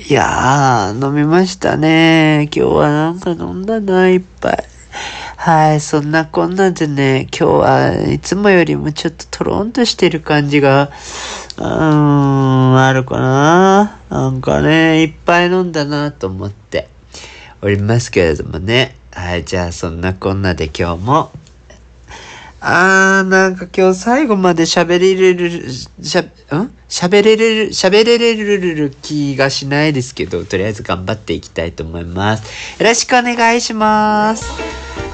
いやー、飲みましたね。今日はなんか飲んだな、いっぱい。はい、そんなこんなでね、今日はいつもよりもちょっとトロンとしてる感じが、うーん、あるかな。なんかね、いっぱい飲んだなと思っておりますけれどもね。はい、じゃあそんなこんなで今日も、あー、なんか今日最後まで喋れれる、しゃ、ん？喋れれる、喋れれる気がしないですけど、とりあえず頑張っていきたいと思います。よろしくお願いします。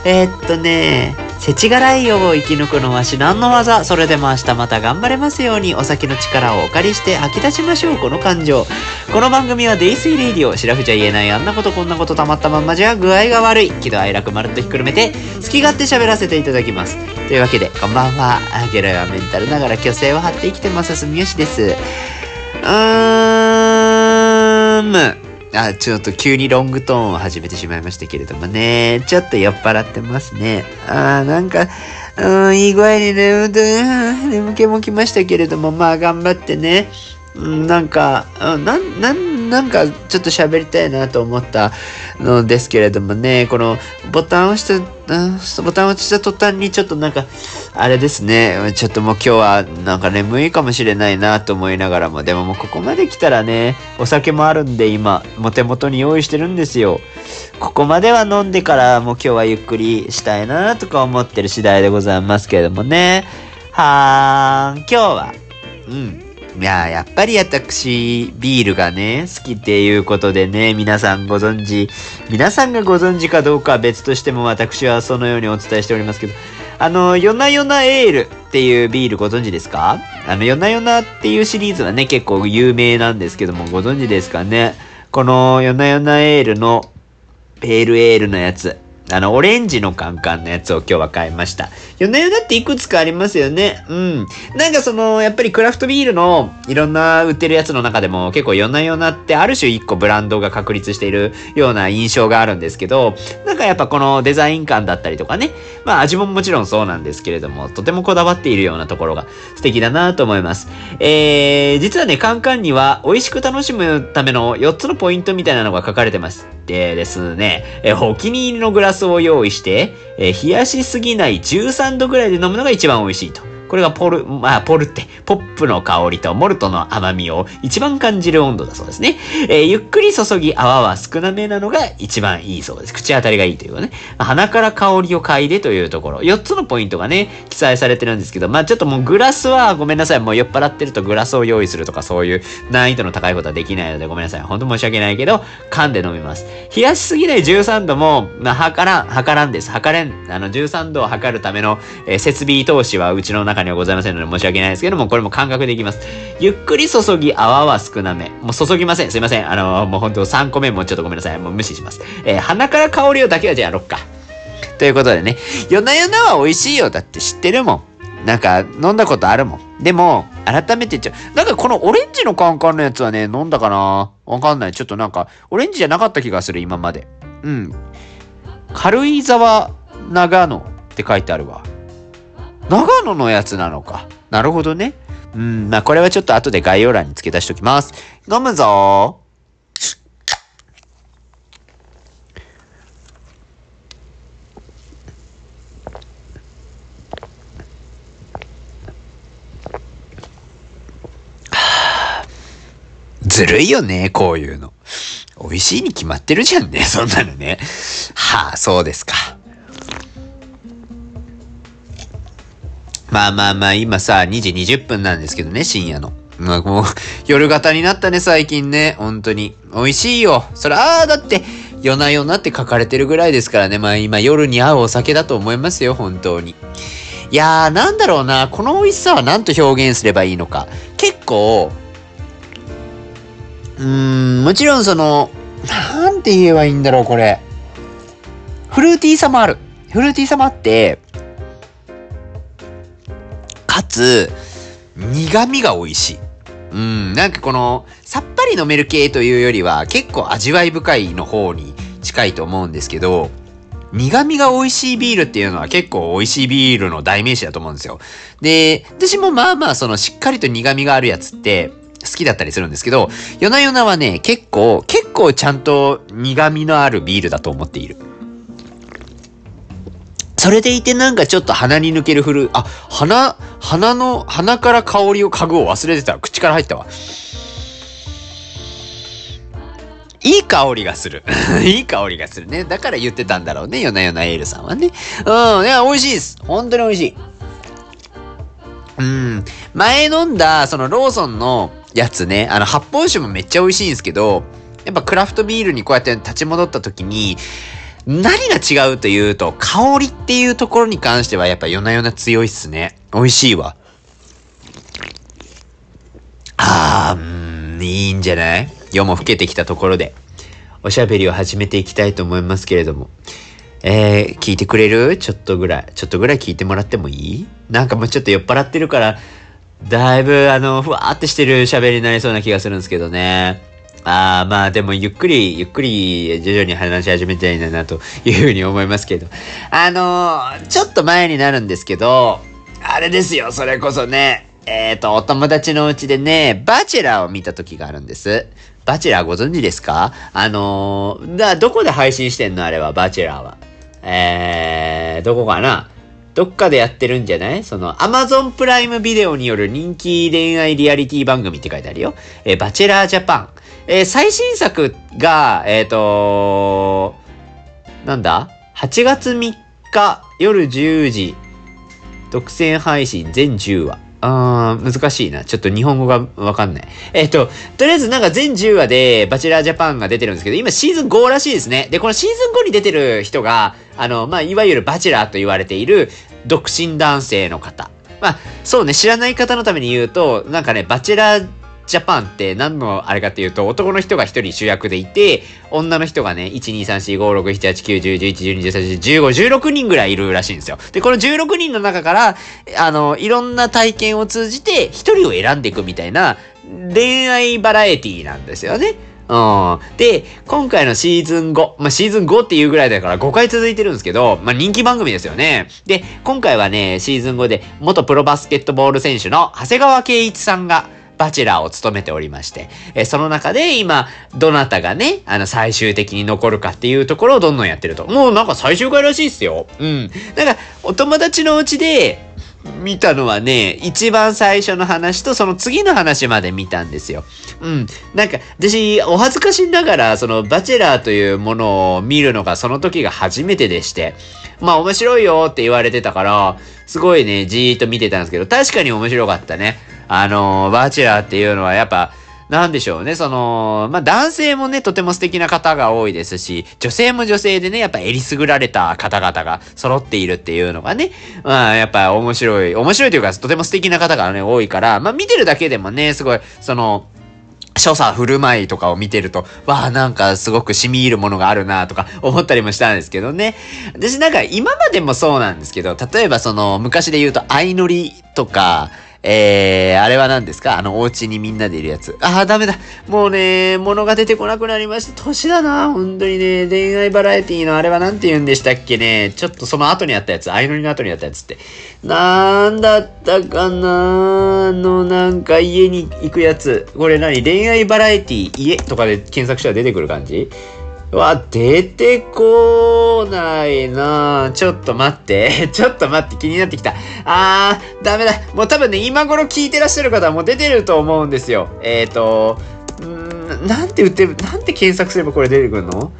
えーっとね、世知辛い世を生き抜くのは至難の業。それでも明日また頑張れますように、お酒の力をお借りして吐き出しましょう、この感情。この番組はデイスイレイディオ。しらふじゃ言えないあんなことこんなことたまったまんまじゃ具合が悪い。喜怒哀楽まるっとひっくるめて、好き勝手喋らせていただきます。というわけで、こんばんは。ゲロやメンタルながら虚勢を張って生きてます、住吉です。うーん。あ、ちょっと急にロングトーンを始めてしまいましたけれどもね。ちょっと酔っ払ってますね。あーなんか、うん、いい具合に眠く、眠気もきましたけれども、まあ頑張ってね。うん、なんか、うんなん、なん、なんかちょっと喋りたいなと思ったのですけれどもね、このボタンを押した、うんボタンを押した途端にちょっとなんか、あれですね、ちょっともう今日はなんか眠いかもしれないなと思いながらも、でももうここまで来たらね、お酒もあるんで今、も手元に用意してるんですよ。ここまでは飲んでからもう今日はゆっくりしたいなとか思ってる次第でございますけれどもね。はーん、今日は、うん。いや、やっぱり私、ビールがね、好きっていうことでね、皆さんご存知、皆さんがご存知かどうかは別としても私はそのようにお伝えしておりますけど、あの、夜な夜なエールっていうビールご存知ですか？あの、夜な夜なっていうシリーズはね、結構有名なんですけども、ご存知ですかね？この夜な夜なエールのペールエールのやつ。あの、オレンジのカンカンのやつを今日は買いました。夜な夜なっていくつかありますよね。うん。なんかその、やっぱりクラフトビールのいろんな売ってるやつの中でも結構夜な夜なってある種一個ブランドが確立しているような印象があるんですけど、なんかやっぱこのデザイン感だったりとかね。まあ味ももちろんそうなんですけれども、とてもこだわっているようなところが素敵だなと思います。えー、実はね、カンカンには美味しく楽しむための4つのポイントみたいなのが書かれてます。でですね、えーお気に入りのグラスを用意して、えー冷やしすぎない13度ぐらいで飲むのが一番美味しいと。これがポル、まあ、ポルって、ポップの香りとモルトの甘みを一番感じる温度だそうですね。えーゆっくり注ぎ泡は少なめなのが一番いいそうです。口当たりがいいというかね。鼻から香りを嗅いでというところ。4つのポイントがね、記載されてるんですけど、まあちょっともうグラスはごめんなさい。もう酔っ払ってるとグラスを用意するとかそういう難易度の高いことはできないのでごめんなさい。本当申し訳ないけど、缶で飲みます。冷やしすぎない13度も、まあ測らん、測らんです。測れん。あの13度を測るための、えー設備投資はうちの中にはございませんので申し訳ないですけども、これも感覚でいきます。ゆっくり注ぎ泡は少なめ。もう注ぎません。すいません。あのもう本当3個目もちょっとごめんなさい。もう無視します。えー鼻から香りをだけはじゃあやろっか。ということでね、夜な夜なは美味しいよ。だって知ってるもん。なんか、飲んだことあるもん。でも、改めて言っちゃう。なんかこのオレンジのカンカンのやつはね、飲んだかな？わかんない。ちょっとなんか、オレンジじゃなかった気がする、今まで。うん。軽井沢長野って書いてあるわ。長野のやつなのか。なるほどね。うん、まあこれはちょっと後で概要欄に付け出しときます。飲むぞずるいよね、こういうの。美味しいに決まってるじゃんね、そんなのね。はあ、そうですか。まあまあまあ、今さ、2時20分なんですけどね、深夜の。まあもう、夜型になったね、最近ね。本当に。美味しいよ。それ、ああ、だって、夜な夜なって書かれてるぐらいですからね。まあ今、夜に合うお酒だと思いますよ、本当に。いやー、なんだろうな。この美味しさは何と表現すればいいのか。結構、うーん、もちろんその、なんて言えばいいんだろう、これ。フルーティーさもある。フルーティーさもあって、かつ、苦味が美味しい。うん、なんかこの、さっぱり飲める系というよりは、結構味わい深いの方に近いと思うんですけど、苦味が美味しいビールっていうのは結構美味しいビールの代名詞だと思うんですよ。で、私もまあまあそのしっかりと苦味があるやつって、好きだったりするんですけど、夜な夜なはね、結構、結構ちゃんと苦味のあるビールだと思っている。それでいてなんかちょっと鼻に抜けるフル、あ、鼻、鼻の、鼻から香りを嗅ぐを忘れてた。口から入ったわ。いい香りがする。いい香りがするね。だから言ってたんだろうね。夜な夜なエールさんはね。うん。いや、美味しいです。本当に美味しい。うん。前飲んだ、そのローソンのやつね、あの発泡酒もめっちゃ美味しいんですけど、やっぱクラフトビールにこうやって立ち戻った時に、何が違うというと、香りっていうところに関してはやっぱ夜な夜な強いっすね。美味しいわ。あー、うん、いいんじゃない？夜も更けてきたところで、おしゃべりを始めていきたいと思いますけれども。えー、聞いてくれる？ちょっとぐらい。ちょっとぐらい聞いてもらってもいい？なんかもうちょっと酔っ払ってるから、だいぶ、あの、ふわーってしてる喋りになりそうな気がするんですけどね。ああ、まあでもゆっくり、ゆっくり徐々に話し始めたいなというふうに思いますけど。あのー、ちょっと前になるんですけど、あれですよ、それこそね。えっ、ー、と、お友達のうちでね、バチェラーを見た時があるんです。バチェラーご存知ですか？あのー、だ、どこで配信してんの？あれは、バチェラーは。えー、どこかな？どっかでやってるんじゃない？その、アマゾンプライムビデオによる人気恋愛リアリティ番組って書いてあるよ。えー、バチェラージャパン。えー、最新作が、えっ、ー、となんだ ?8 月3日夜10時、独占配信全10話。あー、難しいな。ちょっと日本語がわかんない。えっ、ー、と、とりあえずなんか全10話でバチェラージャパンが出てるんですけど、今シーズン5らしいですね。で、このシーズン5に出てる人が、あの、まあ、いわゆるバチェラーと言われている独身男性の方。まあ、そうね、知らない方のために言うと、なんかね、バチェラージャパンって何のあれかっていうと、男の人が一人主役でいて、女の人がね、1,2,3,4,5,6,7,8,9,10,11,12,13,14,15,16人ぐらいいるらしいんですよ。で、この16人の中から、あの、いろんな体験を通じて、一人を選んでいくみたいな、恋愛バラエティなんですよね。うん。で、今回のシーズン5、まあ、シーズン5っていうぐらいだから5回続いてるんですけど、まあ、人気番組ですよね。で、今回はね、シーズン5で元プロバスケットボール選手の長谷川圭一さんが、バチェラーを務めておりまして、えその中で今、どなたがね、あの、最終的に残るかっていうところをどんどんやってると。もうなんか最終回らしいっすよ。うん。なんか、お友達のうちで、見たのはね、一番最初の話とその次の話まで見たんですよ。うん。なんか、私、お恥ずかしながら、その、バチェラーというものを見るのがその時が初めてでして、まあ面白いよって言われてたから、すごいね、じーっと見てたんですけど、確かに面白かったね。あの、バチェラーっていうのはやっぱ、なんでしょうね、その、まあ、男性もね、とても素敵な方が多いですし、女性も女性でね、やっぱえりすぐられた方々が揃っているっていうのがね、まあ、やっぱ面白い、面白いというか、とても素敵な方がね、多いから、まあ、見てるだけでもね、すごい、その、所作振る舞いとかを見てると、わあ、なんかすごく染み入るものがあるなとか思ったりもしたんですけどね。私なんか今までもそうなんですけど、例えばその昔で言うと相乗りとか、えー、あれは何ですか？あの、お家にみんなでいるやつ。ああ、ダメだ。もうね、物が出てこなくなりました。年だな。本当にね、恋愛バラエティのあれは何て言うんでしたっけね。ちょっとその後にやったやつ。相乗りの後にやったやつって。なんだったかな？あの、なんか家に行くやつ。これ何？恋愛バラエティ家とかで検索したら出てくる感じ？わ、出てこないなちょっと待って。ちょっと待って、気になってきた。あー、ダメだ。もう多分ね、今頃聞いてらっしゃる方はもう出てると思うんですよ。えーと、んなんて言ってる、なんて検索すればこれ出てくるの？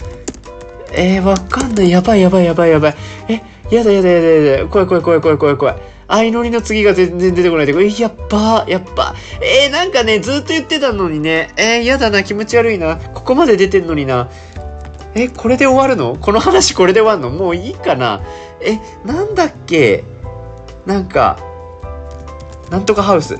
えー、わかんない。やばいやばいやばいやばい。え、やだやだやだやだ。怖い怖い怖い怖い怖い怖い。相乗りの次が全然出てこないで、これ、やっぱ、やっぱ。えー、なんかね、ずっと言ってたのにね。えー、やだな、気持ち悪いな。ここまで出てんのにな。え、これで終わるの？この話これで終わるの？もういいかな？え、なんだっけ？なんか、なんとかハウス。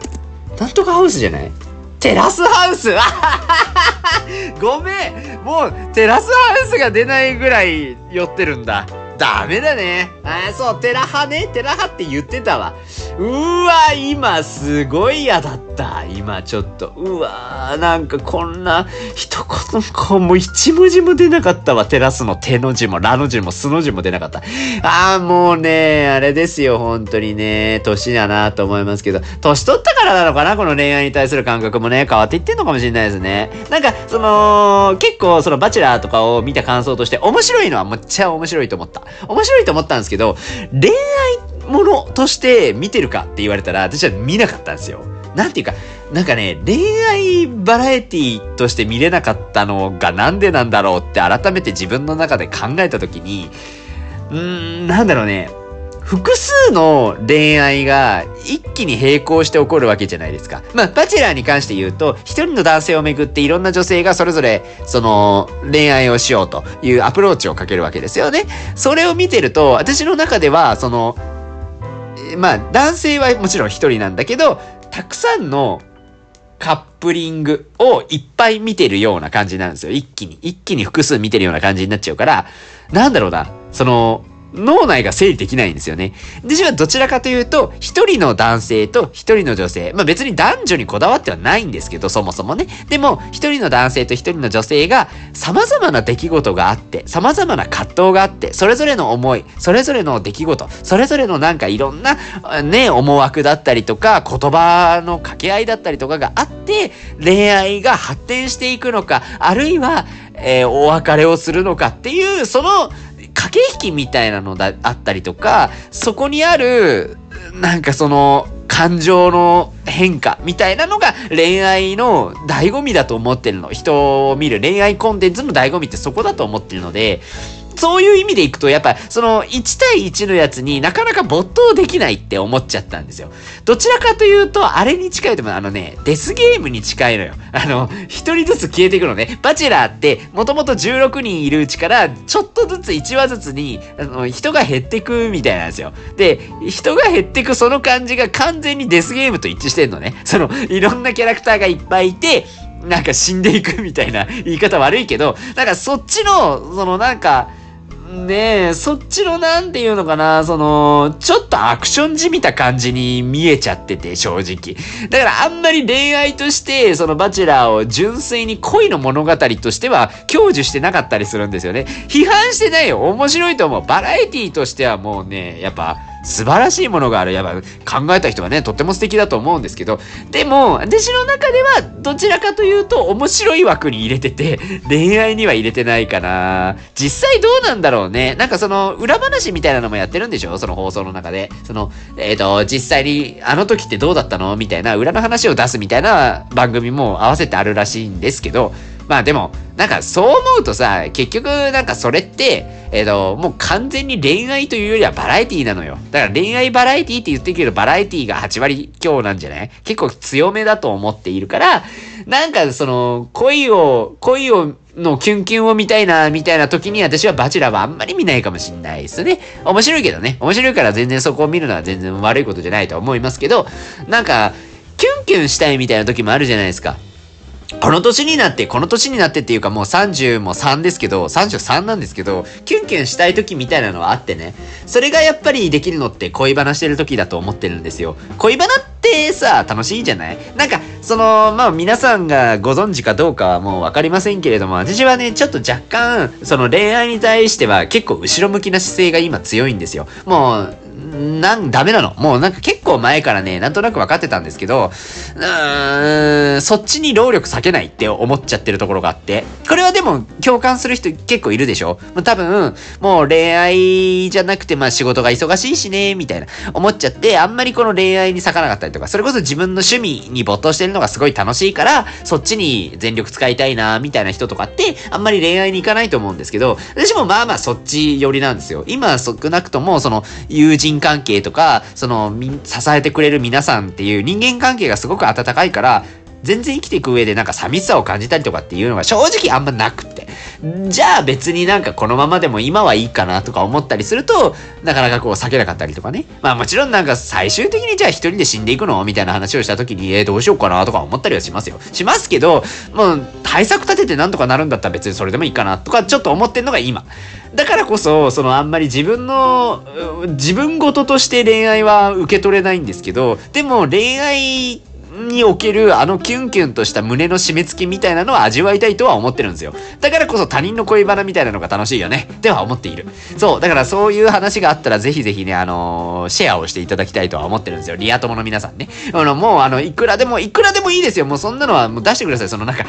なんとかハウスじゃない？テラスハウス？ごめんもうテラスハウスが出ないぐらい寄ってるんだ。ダメだね。あ、そう、テラハね。テラハって言ってたわ。うわ、今すごい嫌だった。た今ちょっと。うわーなんかこんな一言こうも一文字も出なかったわ。テラスの手の字もラの字もスの字も出なかった。ああもうねあれですよ本当にね。年だなと思いますけど。年取ったからなのかなこの恋愛に対する感覚もね。変わっていってんのかもしれないですね。なんかその結構そのバチェラーとかを見た感想として面白いのはめっちゃ面白いと思った。面白いと思ったんですけど恋愛ものとして見てるかって言われたら私は見なかったんですよ。なんていうか、なんかね、恋愛バラエティとして見れなかったのがなんでなんだろうって改めて自分の中で考えたときに、うーん、なんだろうね、複数の恋愛が一気に並行して起こるわけじゃないですか。まあ、バチェラーに関して言うと、一人の男性をめぐっていろんな女性がそれぞれ、その、恋愛をしようというアプローチをかけるわけですよね。それを見てると、私の中では、その、まあ、男性はもちろん一人なんだけど、たくさんのカップリングをいっぱい見てるような感じなんですよ。一気に。一気に複数見てるような感じになっちゃうから、なんだろうな。その、脳内が整理できないんですよね。で、自分はどちらかというと、一人の男性と一人の女性。まあ別に男女にこだわってはないんですけど、そもそもね。でも、一人の男性と一人の女性が、様々な出来事があって、様々な葛藤があって、それぞれの思い、それぞれの出来事、それぞれのなんかいろんな、ね、思惑だったりとか、言葉の掛け合いだったりとかがあって、恋愛が発展していくのか、あるいは、えー、お別れをするのかっていう、その、駆け引きみたいなのだあったりとか、そこにある、なんかその、感情の変化みたいなのが恋愛の醍醐味だと思ってるの。人を見る恋愛コンテンツの醍醐味ってそこだと思ってるので、そういう意味でいくと、やっぱ、その、1対1のやつになかなか没頭できないって思っちゃったんですよ。どちらかというと、あれに近いと思う。あのね、デスゲームに近いのよ。あの、一人ずつ消えていくのね。バチェラーって、もともと16人いるうちから、ちょっとずつ1話ずつに、あの、人が減っていくみたいなんですよ。で、人が減っていくその感じが完全にデスゲームと一致してんのね。その、いろんなキャラクターがいっぱいいて、なんか死んでいくみたいな言い方悪いけど、なんかそっちの、そのなんか、ねえ、そっちのなんていうのかな、その、ちょっとアクションじみた感じに見えちゃってて、正直。だからあんまり恋愛として、そのバチェラーを純粋に恋の物語としては享受してなかったりするんですよね。批判してないよ。面白いと思う。バラエティとしてはもうね、やっぱ、素晴らしいものがある。やっぱ考えた人はね、とっても素敵だと思うんですけど、でも、私の中ではどちらかというと面白い枠に入れてて、恋愛には入れてないかな。実際どうなんだろうね。なんかその、裏話みたいなのもやってるんでしょ？その放送の中で。その、えっ、ー、と、実際にあの時ってどうだったの？みたいな裏の話を出すみたいな番組も合わせてあるらしいんですけど、まあでも、なんかそう思うとさ、結局なんかそれって、えっ、ー、と、もう完全に恋愛というよりはバラエティなのよ。だから恋愛バラエティって言ってるけど、バラエティが8割強なんじゃない？結構強めだと思っているから、なんかその、恋を、恋を、のキュンキュンを見たいな、みたいな時に私はバチェラーはあんまり見ないかもしんないですね。面白いけどね。面白いから全然そこを見るのは全然悪いことじゃないと思いますけど、なんか、キュンキュンしたいみたいな時もあるじゃないですか。この年になって、この年になってっていうかもう30も3ですけど、33なんですけど、キュンキュンしたい時みたいなのはあってね。それがやっぱりできるのって恋バナしてる時だと思ってるんですよ。恋バナってさ、楽しいじゃない？なんか、その、まあ皆さんがご存知かどうかはもうわかりませんけれども、私はね、ちょっと若干、その恋愛に対しては結構後ろ向きな姿勢が今強いんですよ。もう、なん、ダメなの？もうなんか結構前からね、なんとなく分かってたんですけど、うーん、そっちに労力避けないって思っちゃってるところがあって。これはでも共感する人結構いるでしょ？多分、もう恋愛じゃなくてまあ仕事が忙しいしね、みたいな思っちゃって、あんまりこの恋愛に咲かなかったりとか、それこそ自分の趣味に没頭してるのがすごい楽しいから、そっちに全力使いたいな、みたいな人とかって、あんまり恋愛に行かないと思うんですけど、私もまあまあそっち寄りなんですよ。今少なくとも、その、友人関係とか、その、支えてくれる皆さんっていう人間関係がすごく温かいから、全然生きていく上でなんか寂しさを感じたりとかっていうのが正直あんまなくって。じゃあ別になんかこのままでも今はいいかなとか思ったりすると、なかなかこう避けなかったりとかね。まあもちろんなんか最終的にじゃあ一人で死んでいくの？みたいな話をした時に、えー、どうしようかなとか思ったりはしますよ。しますけど、もう対策立ててなんとかなるんだったら別にそれでもいいかなとかちょっと思ってんのが今。だからこそ、そのあんまり自分の、自分事として恋愛は受け取れないんですけど、でも恋愛におけるあのキュンキュンとした胸の締め付けみたいなのを味わいたいとは思ってるんですよ。だからこそ他人の恋バナみたいなのが楽しいよね。っては思っている。そう。だからそういう話があったらぜひぜひね、あのー、シェアをしていただきたいとは思ってるんですよ。リア友の皆さんね。あの、もうあの、いくらでも、いくらでもいいですよ。もうそんなのはもう出してください。そのなんか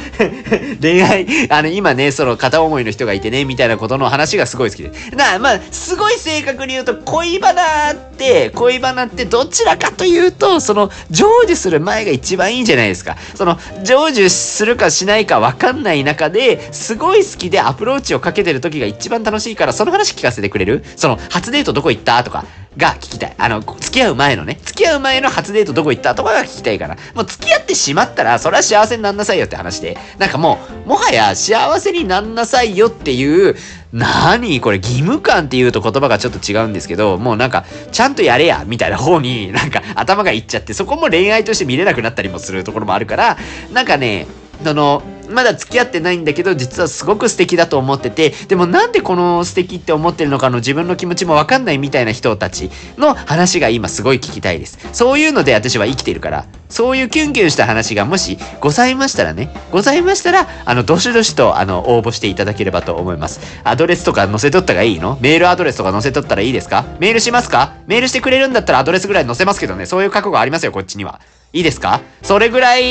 恋愛、あの、今ね、その片思いの人がいてね、みたいなことの話がすごい好きで。な、まあ、すごい正確に言うと、恋バナって、恋バナってどちらかというと、その、成就する前が一番いいんじゃないですか。その、成就するかしないか分かんない中で、すごい好きでアプローチをかけてる時が一番楽しいから、その話聞かせてくれる？その、初デートどこ行った？とか、が聞きたい。あの、付き合う前のね、付き合う前の初デートどこ行った？とかが聞きたいから。もう付き合ってしまったら、それは幸せになんなさいよって話で。なんかもう、もはや幸せになんなさいよっていう、何これ義務感って言うと言葉がちょっと違うんですけど、もうなんか、ちゃんとやれやみたいな方になんか頭がいっちゃって、そこも恋愛として見れなくなったりもするところもあるから、なんかね、その、まだ付き合ってないんだけど、実はすごく素敵だと思ってて、でもなんでこの素敵って思ってるのかの自分の気持ちもわかんないみたいな人たちの話が今すごい聞きたいです。そういうので私は生きてるから、そういうキュンキュンした話がもしございましたらね、ございましたら、あの、どしどしと、あの、応募していただければと思います。アドレスとか載せとったがいいの？メールアドレスとか載せとったらいいですか？メールしますか？メールしてくれるんだったらアドレスぐらい載せますけどね、そういう覚悟ありますよ、こっちには。いいですか？それぐらい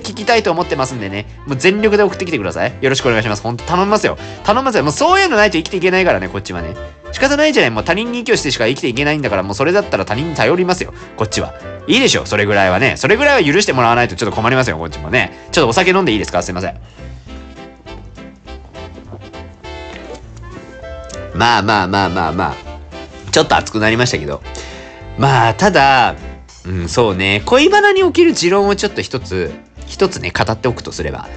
聞きたいと思ってますんでね。もう全力で送ってきてください。よろしくお願いします。ほんと頼みますよ。頼みますよ。もうそういうのないと生きていけないからね、こっちはね。仕方ないじゃない。もう他人に依拠してしか生きていけないんだから、もうそれだったら他人に頼りますよ。こっちは。いいでしょそれぐらいはね。それぐらいは許してもらわないとちょっと困りますよ、こっちもね。ちょっとお酒飲んでいいですか？すいません。まあまあまあまあまあ。ちょっと熱くなりましたけど。まあ、ただ、うん、そうね。恋バナにおける持論をちょっと一つ、一つね、語っておくとすれば。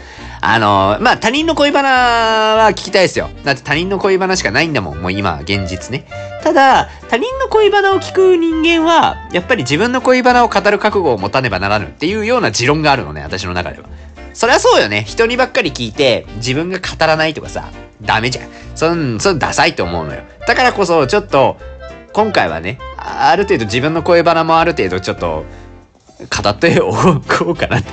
あの、まあ、他人の恋バナは聞きたいですよ。だって他人の恋バナしかないんだもん。もう今、現実ね。ただ、他人の恋バナを聞く人間は、やっぱり自分の恋バナを語る覚悟を持たねばならぬっていうような持論があるのね、私の中では。そりゃそうよね。人にばっかり聞いて、自分が語らないとかさ、ダメじゃん。そん、そんダサいと思うのよ。だからこそ、ちょっと、今回はね、ある程度自分の恋バナもある程度ちょっと、語っておこうかなって。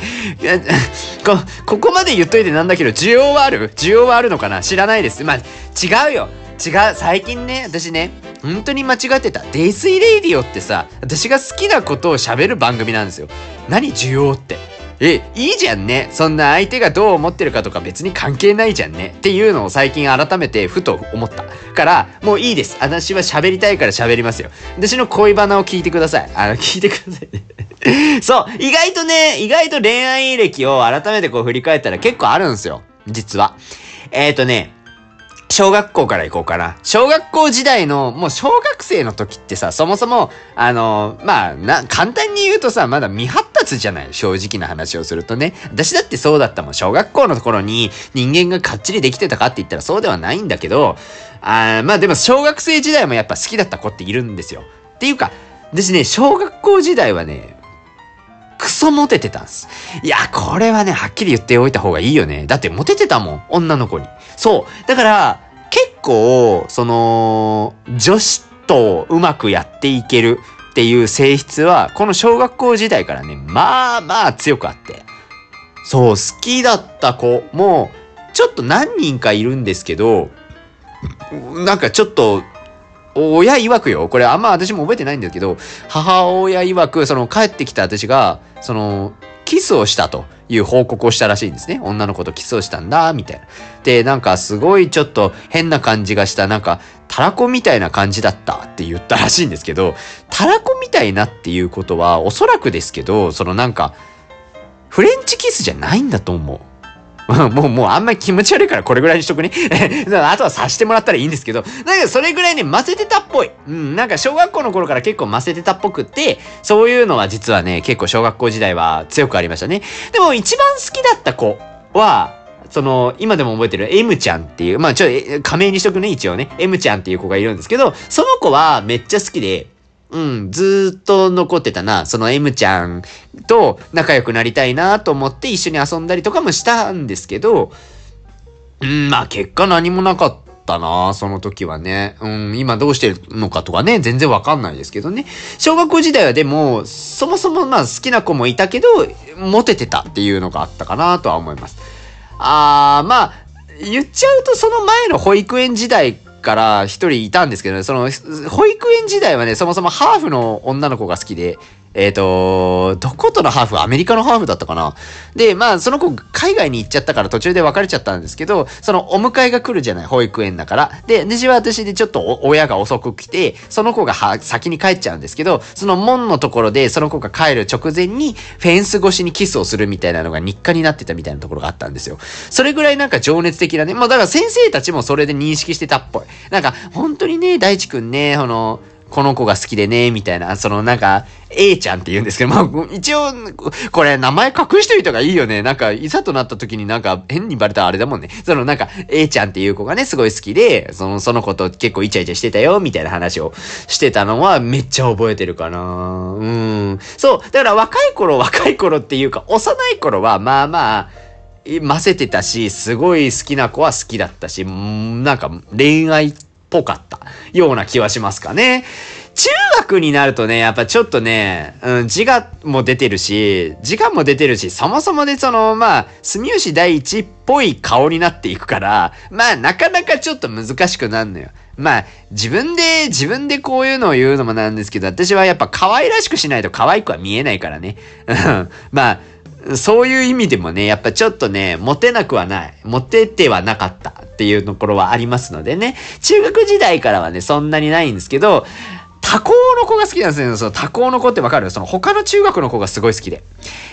こ、ここまで言っといてなんだけど、需要はある？需要はあるのかな？知らないです。まあ、違うよ。違う。最近ね、私ね、本当に間違ってた。デイスイレイディオってさ、私が好きなことを喋る番組なんですよ。何？需要って。え、いいじゃんね。そんな相手がどう思ってるかとか別に関係ないじゃんね。っていうのを最近改めてふと思った。から、もういいです。私は喋りたいから喋りますよ。私の恋バナを聞いてください。あの、聞いてくださいね。そう、意外とね、意外と恋愛歴を改めてこう振り返ったら結構あるんですよ。実は。えっ、ー、とね、小学校から行こうかな。小学校時代の、もう小学生の時ってさ、そもそも、あの、まあ、な、簡単に言うとさ、まだ未発達じゃない正直な話をするとね。私だってそうだったもん。小学校のところに人間がかっちりできてたかって言ったらそうではないんだけど、あまあでも小学生時代もやっぱ好きだった子っているんですよ。っていうか、私ね、小学校時代はね、クソモテてたんす。いや、これはね、はっきり言っておいた方がいいよね。だってモテてたもん、女の子に。そう。だから、結構、その、女子とうまくやっていけるっていう性質は、この小学校時代からね、まあまあ強くあって。そう、好きだった子も、ちょっと何人かいるんですけど、なんかちょっと、親曰くよ。これあんま私も覚えてないんだけど、母親曰く、その帰ってきた私が、その、キスをしたという報告をしたらしいんですね。女の子とキスをしたんだ、みたいな。で、なんかすごいちょっと変な感じがした、なんか、たらこみたいな感じだったって言ったらしいんですけど、たらこみたいなっていうことは、おそらくですけど、そのなんか、フレンチキスじゃないんだと思う。もう、もうあんまり気持ち悪いからこれぐらいにしとくね。あとはさしてもらったらいいんですけど、だけどそれぐらいね、混ぜてたっぽい。うん、なんか小学校の頃から結構混ぜてたっぽくって、そういうのは実はね、結構小学校時代は強くありましたね。でも一番好きだった子は、その、今でも覚えてる M ちゃんっていう、まあちょ仮名にしとくね、一応ね。M ちゃんっていう子がいるんですけど、その子はめっちゃ好きで、うん、ずっと残ってたな。その M ちゃんと仲良くなりたいなと思って一緒に遊んだりとかもしたんですけど、うん、まあ結果何もなかったな、その時はね。うん、今どうしてるのかとかね、全然わかんないですけどね。小学校時代はでも、そもそもまあ好きな子もいたけど、モテてたっていうのがあったかなとは思います。あー、まあ、言っちゃうとその前の保育園時代から一人いたんですけどね、その、保育園時代はね、そもそもハーフの女の子が好きで、えっ、ー、と、どことのハーフアメリカのハーフだったかなで、まあ、その子海外に行っちゃったから途中で別れちゃったんですけど、そのお迎えが来るじゃない、保育園だから。で、私は私でちょっと親が遅く来て、その子が先に帰っちゃうんですけど、その門のところでその子が帰る直前にフェンス越しにキスをするみたいなのが日課になってたみたいなところがあったんですよ。それぐらいなんか情熱的なね、もうだから先生たちもそれで認識してたっぽい。なんか、本当にね、大地くんね、あの、この子が好きでね、みたいな、そのなんか、A ちゃんって言うんですけど、まあ、一応、これ名前隠しといた方がいいよね。なんか、いざとなった時になんか変にバレたらあれだもんね。そのなんか、A ちゃんっていう子がね、すごい好きで、その、その子と結構イチャイチャしてたよ、みたいな話をしてたのはめっちゃ覚えてるかな。うん。そう。だから若い頃、若い頃っていうか、幼い頃は、まあまあ、混ぜてたし、すごい好きな子は好きだったし、なんか恋愛って、ぽかったような気はしますかね。中学になるとね、やっぱちょっとね、うん、自我も出てるし、時間も出てるし、そもそもでその、まあ、住吉第一っぽい顔になっていくから、まあ、なかなかちょっと難しくなるのよ。まあ、自分で、自分でこういうのを言うのもなんですけど、私はやっぱ可愛らしくしないと可愛くは見えないからね。まあ、そういう意味でもね、やっぱちょっとね、モテなくはない。モテてはなかったっていうところはありますのでね。中学時代からはね、そんなにないんですけど、多校の子が好きなんですよ。その多校の子ってわかる？その他の中学の子がすごい好きで。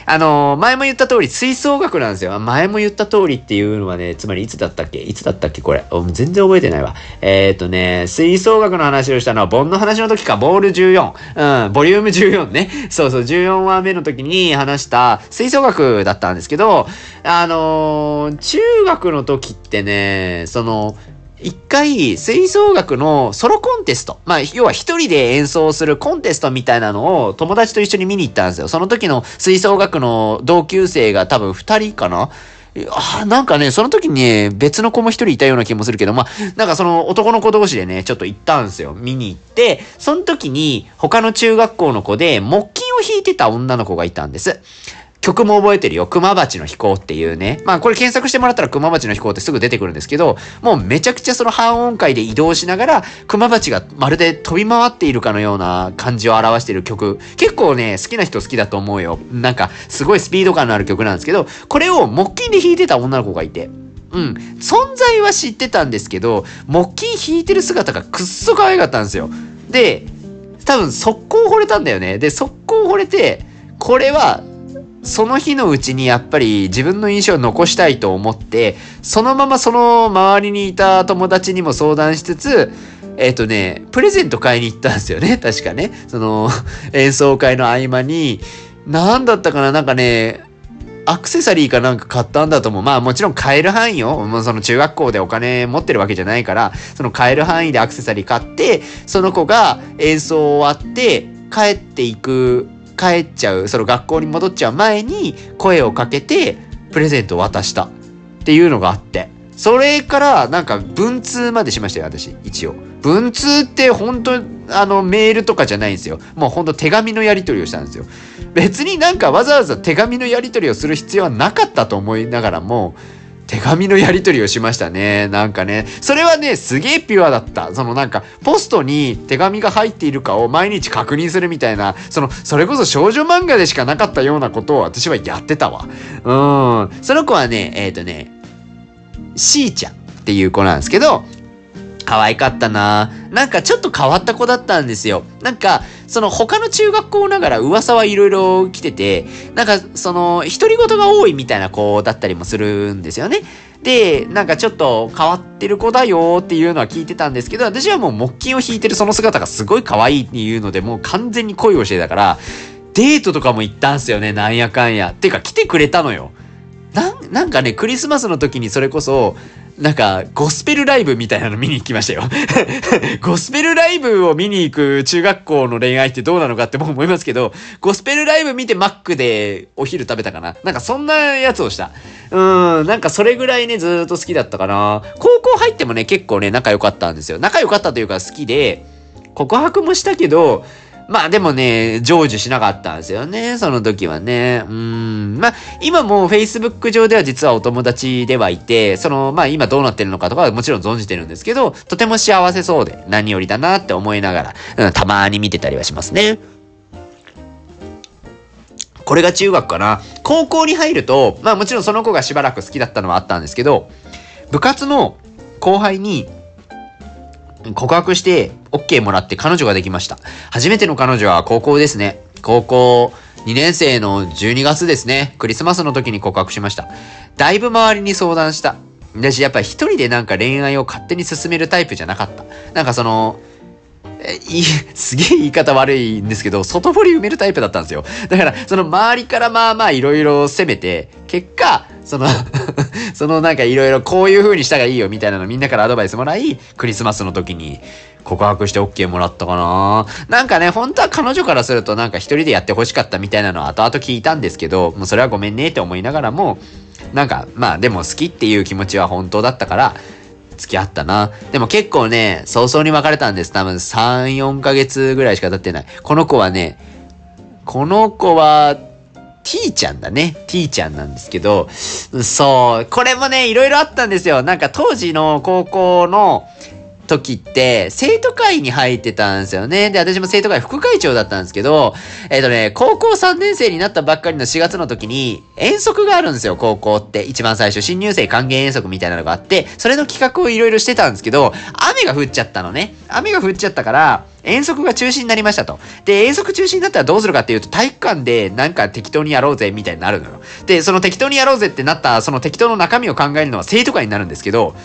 あのー、前も言った通り、吹奏楽なんですよ。前も言った通りっていうのはね、つまりいつだったっけ？いつだったっけ？これ。全然覚えてないわ。えっ、ー、とね、吹奏楽の話をしたのは、盆の話の時か、ボール14。うん、ボリューム14ね。そうそう、14話目の時に話した吹奏楽だったんですけど、あのー、中学の時ってね、その、一回、吹奏楽のソロコンテスト。まあ、要は一人で演奏するコンテストみたいなのを友達と一緒に見に行ったんですよ。その時の吹奏楽の同級生が多分二人かなあなんかね、その時にね、別の子も一人いたような気もするけど、まあ、なんかその男の子同士でね、ちょっと行ったんですよ。見に行って、その時に他の中学校の子で木琴を弾いてた女の子がいたんです。曲も覚えてるよ。熊鉢の飛行っていうね。まあこれ検索してもらったら熊鉢の飛行ってすぐ出てくるんですけど、もうめちゃくちゃその半音階で移動しながら、熊鉢がまるで飛び回っているかのような感じを表している曲。結構ね、好きな人好きだと思うよ。なんか、すごいスピード感のある曲なんですけど、これを木琴で弾いてた女の子がいて。うん。存在は知ってたんですけど、木琴弾いてる姿がくっそ可愛かったんですよ。で、多分速攻惚れたんだよね。で、速攻惚れて、これはその日のうちにやっぱり自分の印象を残したいと思って、そのままその周りにいた友達にも相談しつつ、えっ、ー、とね、プレゼント買いに行ったんですよね、確かね。その、演奏会の合間に、何だったかな、なんかね、アクセサリーかなんか買ったんだと思う。まあもちろん買える範囲よ。もうその中学校でお金持ってるわけじゃないから、その買える範囲でアクセサリー買って、その子が演奏終わって帰っていく帰っちゃう、その学校に戻っちゃう前に声をかけてプレゼントを渡したっていうのがあって。それからなんか文通までしましたよ、私、一応。文通って本当あのメールとかじゃないんですよ。もう本当手紙のやり取りをしたんですよ。別になんかわざわざ手紙のやり取りをする必要はなかったと思いながらも、手紙のやり取りをしましたね。なんかね、それはね、すげえピュアだった。そのなんか、ポストに手紙が入っているかを毎日確認するみたいな、その、それこそ少女漫画でしかなかったようなことを私はやってたわ。うん。その子はね、えっ、ー、とね、しーちゃんっていう子なんですけど、可愛かったななんかちょっと変わった子だったんですよ。なんか、その他の中学校ながら噂はいろいろ来てて、なんかその、独り言が多いみたいな子だったりもするんですよね。で、なんかちょっと変わってる子だよっていうのは聞いてたんですけど、私はもう木琴を弾いてるその姿がすごい可愛いっていうので、もう完全に恋をしてたから、デートとかも行ったんすよね、なんやかんや。てか来てくれたのよ。なん、なんかね、クリスマスの時にそれこそ、なんか、ゴスペルライブみたいなの見に行きましたよ ゴスペルライブを見に行く中学校の恋愛ってどうなのかって僕思いますけど、ゴスペルライブ見てマックでお昼食べたかな？なんかそんなやつをした。うん、なんかそれぐらいね、ずっと好きだったかな。高校入ってもね、結構ね、仲良かったんですよ。仲良かったというか好きで、告白もしたけど、まあでもね、成就しなかったんですよね、その時はね。うん。まあ、今も Facebook 上では実はお友達ではいて、その、まあ今どうなってるのかとかはもちろん存じてるんですけど、とても幸せそうで何よりだなって思いながら、うん、たまに見てたりはしますね。これが中学かな。高校に入ると、まあもちろんその子がしばらく好きだったのはあったんですけど、部活の後輩に告白して OK もらって彼女ができました。初めての彼女は高校ですね。高校2年生の12月ですね。クリスマスの時に告白しました。だいぶ周りに相談した。私やっぱり一人でなんか恋愛を勝手に進めるタイプじゃなかった。なんかその、え、いすげえ言い方悪いんですけど、外堀埋めるタイプだったんですよ。だから、その周りからまあまあいろいろ攻めて、結果、その そのなんかいろいろこういう風にしたがいいよみたいなのみんなからアドバイスもらい、クリスマスの時に告白して OK もらったかななんかね、本当は彼女からするとなんか一人でやって欲しかったみたいなのは後々聞いたんですけど、もうそれはごめんねって思いながらも、なんかまあでも好きっていう気持ちは本当だったから、付き合ったな。でも結構ね、早々に別れたんです。多分3、4ヶ月ぐらいしか経ってない。この子はね、この子は、T ちゃんだね。T ちゃんなんですけど、そう、これもね、いろいろあったんですよ。なんか当時の高校の、時って、生徒会に入ってたんですよね。で、私も生徒会副会長だったんですけど、えっ、ー、とね、高校3年生になったばっかりの4月の時に、遠足があるんですよ、高校って。一番最初、新入生還元遠足みたいなのがあって、それの企画をいろいろしてたんですけど、雨が降っちゃったのね。雨が降っちゃったから、遠足が中止になりましたと。で、遠足中止になったらどうするかっていうと、体育館でなんか適当にやろうぜみたいになるのよ。で、その適当にやろうぜってなった、その適当の中身を考えるのは生徒会になるんですけど、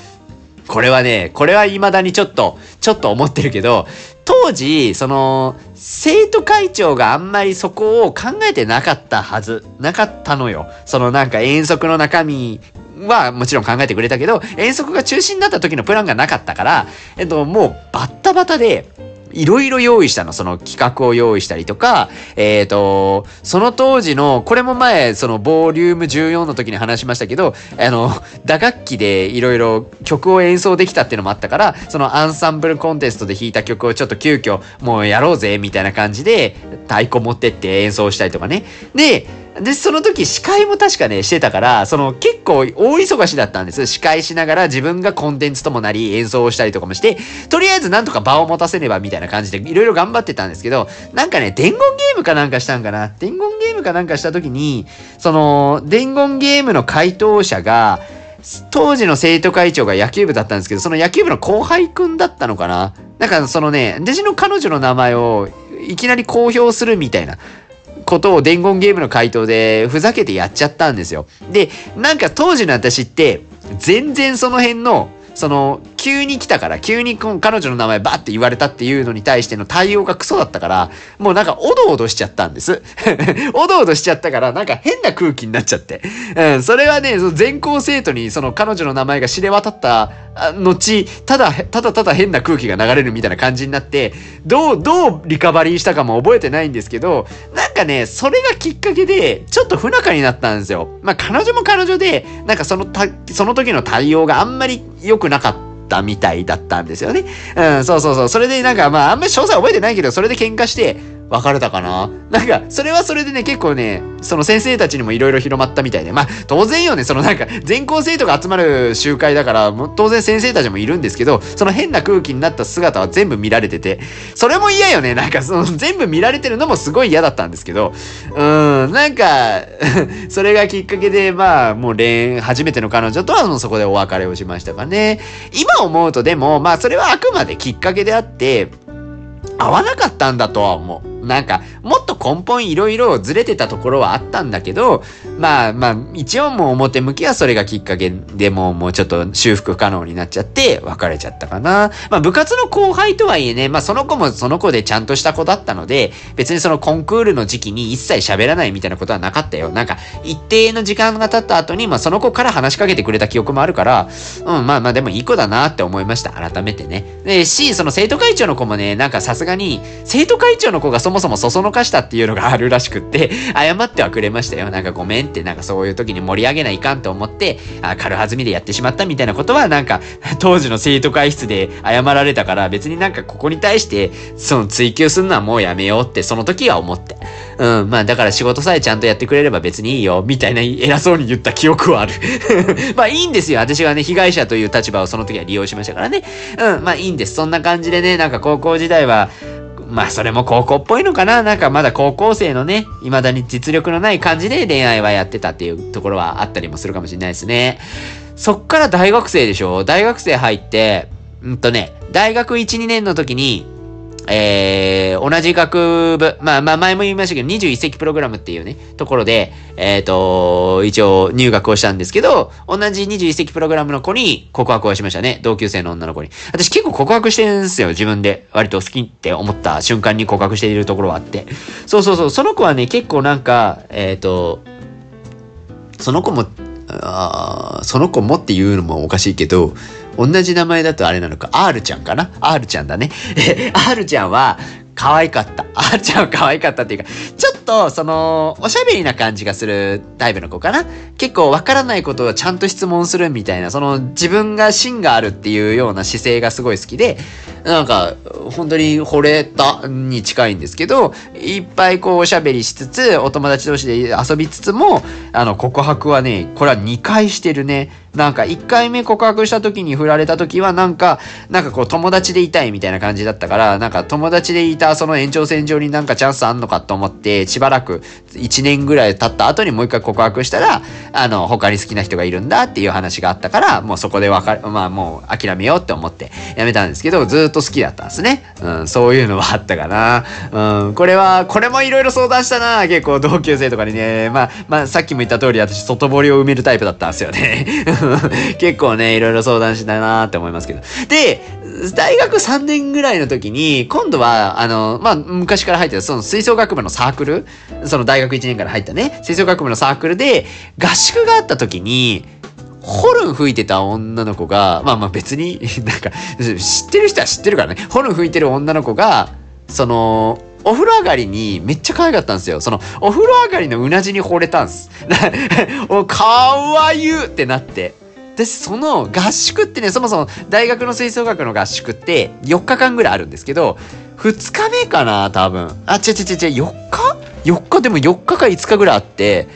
これはね、これは未だにちょっと、ちょっと思ってるけど、当時、その、生徒会長があんまりそこを考えてなかったはず。なかったのよ。そのなんか遠足の中身はもちろん考えてくれたけど、遠足が中止になった時のプランがなかったから、えっと、もうバッタバタで、いろいろ用意したの。その企画を用意したりとか、えっ、ー、と、その当時の、これも前、そのボリューム14の時に話しましたけど、あの、打楽器でいろいろ曲を演奏できたっていうのもあったから、そのアンサンブルコンテストで弾いた曲をちょっと急遽もうやろうぜ、みたいな感じで、太鼓持ってって演奏したりとかね。で、で、その時司会も確かね、してたから、その結構大忙しだったんです。司会しながら自分がコンテンツともなり演奏をしたりとかもして、とりあえずなんとか場を持たせねばみたいな感じでいろいろ頑張ってたんですけど、なんかね、伝言ゲームかなんかしたんかな。伝言ゲームかなんかした時に、その、伝言ゲームの回答者が、当時の生徒会長が野球部だったんですけど、その野球部の後輩くんだったのかななんかそのね、私の彼女の名前をいきなり公表するみたいな。ことを伝言ゲームの回答でふざけてやっちゃったんですよ。で、なんか当時の私って全然その辺のその、急に来たから、急に彼女の名前バーって言われたっていうのに対しての対応がクソだったから、もうなんかおどおどしちゃったんです。おどおどしちゃったから、なんか変な空気になっちゃって。うん、それはね、その全校生徒にその彼女の名前が知れ渡った後、ただ、ただただ変な空気が流れるみたいな感じになって、どう、どうリカバリーしたかも覚えてないんですけど、なんかね、それがきっかけで、ちょっと不仲になったんですよ。まあ彼女も彼女で、なんかそのた、その時の対応があんまり良くなかったみたいだったんですよね。うん、そうそうそう。それでなんかまああんまり詳細覚えてないけど、それで喧嘩して、別れたかな？なんか、それはそれでね、結構ね、その先生たちにもいろいろ広まったみたいで、まあ、当然よね、そのなんか、全校生徒が集まる集会だから、もう当然先生たちもいるんですけど、その変な空気になった姿は全部見られてて、それも嫌よね、なんかその全部見られてるのもすごい嫌だったんですけど、うーん、なんか それがきっかけで、まあ、もう恋、初めての彼女とはもうそこでお別れをしましたかね。今思うとでも、まあ、それはあくまできっかけであって、合わなかったんだとは思う。なんか、もっと根本いろいろずれてたところはあったんだけど、まあまあ、一応もう表向きはそれがきっかけでもうもうちょっと修復不可能になっちゃって別れちゃったかな。まあ部活の後輩とはいえね、まあその子もその子でちゃんとした子だったので、別にそのコンクールの時期に一切喋らないみたいなことはなかったよ。なんか、一定の時間が経った後に、まあその子から話しかけてくれた記憶もあるから、うん、まあまあでもいい子だなって思いました。改めてね。で、し、その生徒会長の子もね、なんかさすがに、生徒会長の子がそもそもそそのかしたっていうのがあるらしくって、謝ってはくれましたよ。なんかごめんってなんかそういう時に盛り上げないかんと思って、あ軽はずみでやってしまったみたいなことはなんか 当時の生徒会室で謝られたから別になんかここに対してその追求するのはもうやめようってその時は思って。うん、まあだから仕事さえちゃんとやってくれれば別にいいよみたいな偉そうに言った記憶はある まあいいんですよ。私はね、被害者という立場をその時は利用しましたからね。うん、まあいいんです。そんな感じでね、なんか高校時代は、まあそれも高校っぽいのかななんかまだ高校生のね、未だに実力のない感じで恋愛はやってたっていうところはあったりもするかもしれないですね。そっから大学生でしょ？大学生入って、うんとね、大学1、2年の時に、えー、同じ学部、まあまあ前も言いましたけど、21世紀プログラムっていうね、ところで、えっ、ー、と、一応入学をしたんですけど、同じ21世紀プログラムの子に告白をしましたね。同級生の女の子に。私結構告白してるんですよ、自分で。割と好きって思った瞬間に告白しているところはあって。そうそうそう、その子はね、結構なんか、えっ、ー、と、その子も、あその子もっていうのもおかしいけど、同じ名前だとあれなのか、R ちゃんかな ?R ちゃんだね。R ちゃんは、可愛かった。R ちゃんは可愛かったっていうか、ちょっと、その、おしゃべりな感じがするタイプの子かな結構わからないことをちゃんと質問するみたいな、その自分が芯があるっていうような姿勢がすごい好きで、なんか、本当に惚れたに近いんですけど、いっぱいこうおしゃべりしつつ、お友達同士で遊びつつも、あの、告白はね、これは2回してるね。なんか1回目告白した時に振られた時はなんか、なんかこう友達でいたいみたいな感じだったから、なんか友達でいたその延長線上になんかチャンスあんのかと思って、しばらく1年ぐらい経った後にもう一回告白したら、あの、他に好きな人がいるんだっていう話があったから、もうそこでわかる、まあもう諦めようって思ってやめたんですけど、ずっと好きだったんですね。うん、そういうのはあったかな。うん、これは、これもいろいろ相談したな。結構同級生とかにね、まあ、まあさっきも言った通り私外堀を埋めるタイプだったんですよね。結構ね、いろいろ相談したなって思いますけど。で、大学3年ぐらいの時に、今度は、あの、まあ、昔から入ってた、その吹奏楽部のサークル、その大学1年から入ったね、吹奏楽部のサークルで、合宿があった時に、ホルン吹いてた女の子が、まあまあ別に、なんか、知ってる人は知ってるからね、ホルン吹いてる女の子が、その、お風呂上がりにめっちゃ可愛かったんですよ。その、お風呂上がりのうなじに惚れたんです。お、かわゆってなって。で、その合宿ってね、そもそも大学の吹奏楽の合宿って4日間ぐらいあるんですけど、2日目かな、多分。あ、違う違う違う、4日 ?4 日？でも4日か5日ぐらいあって、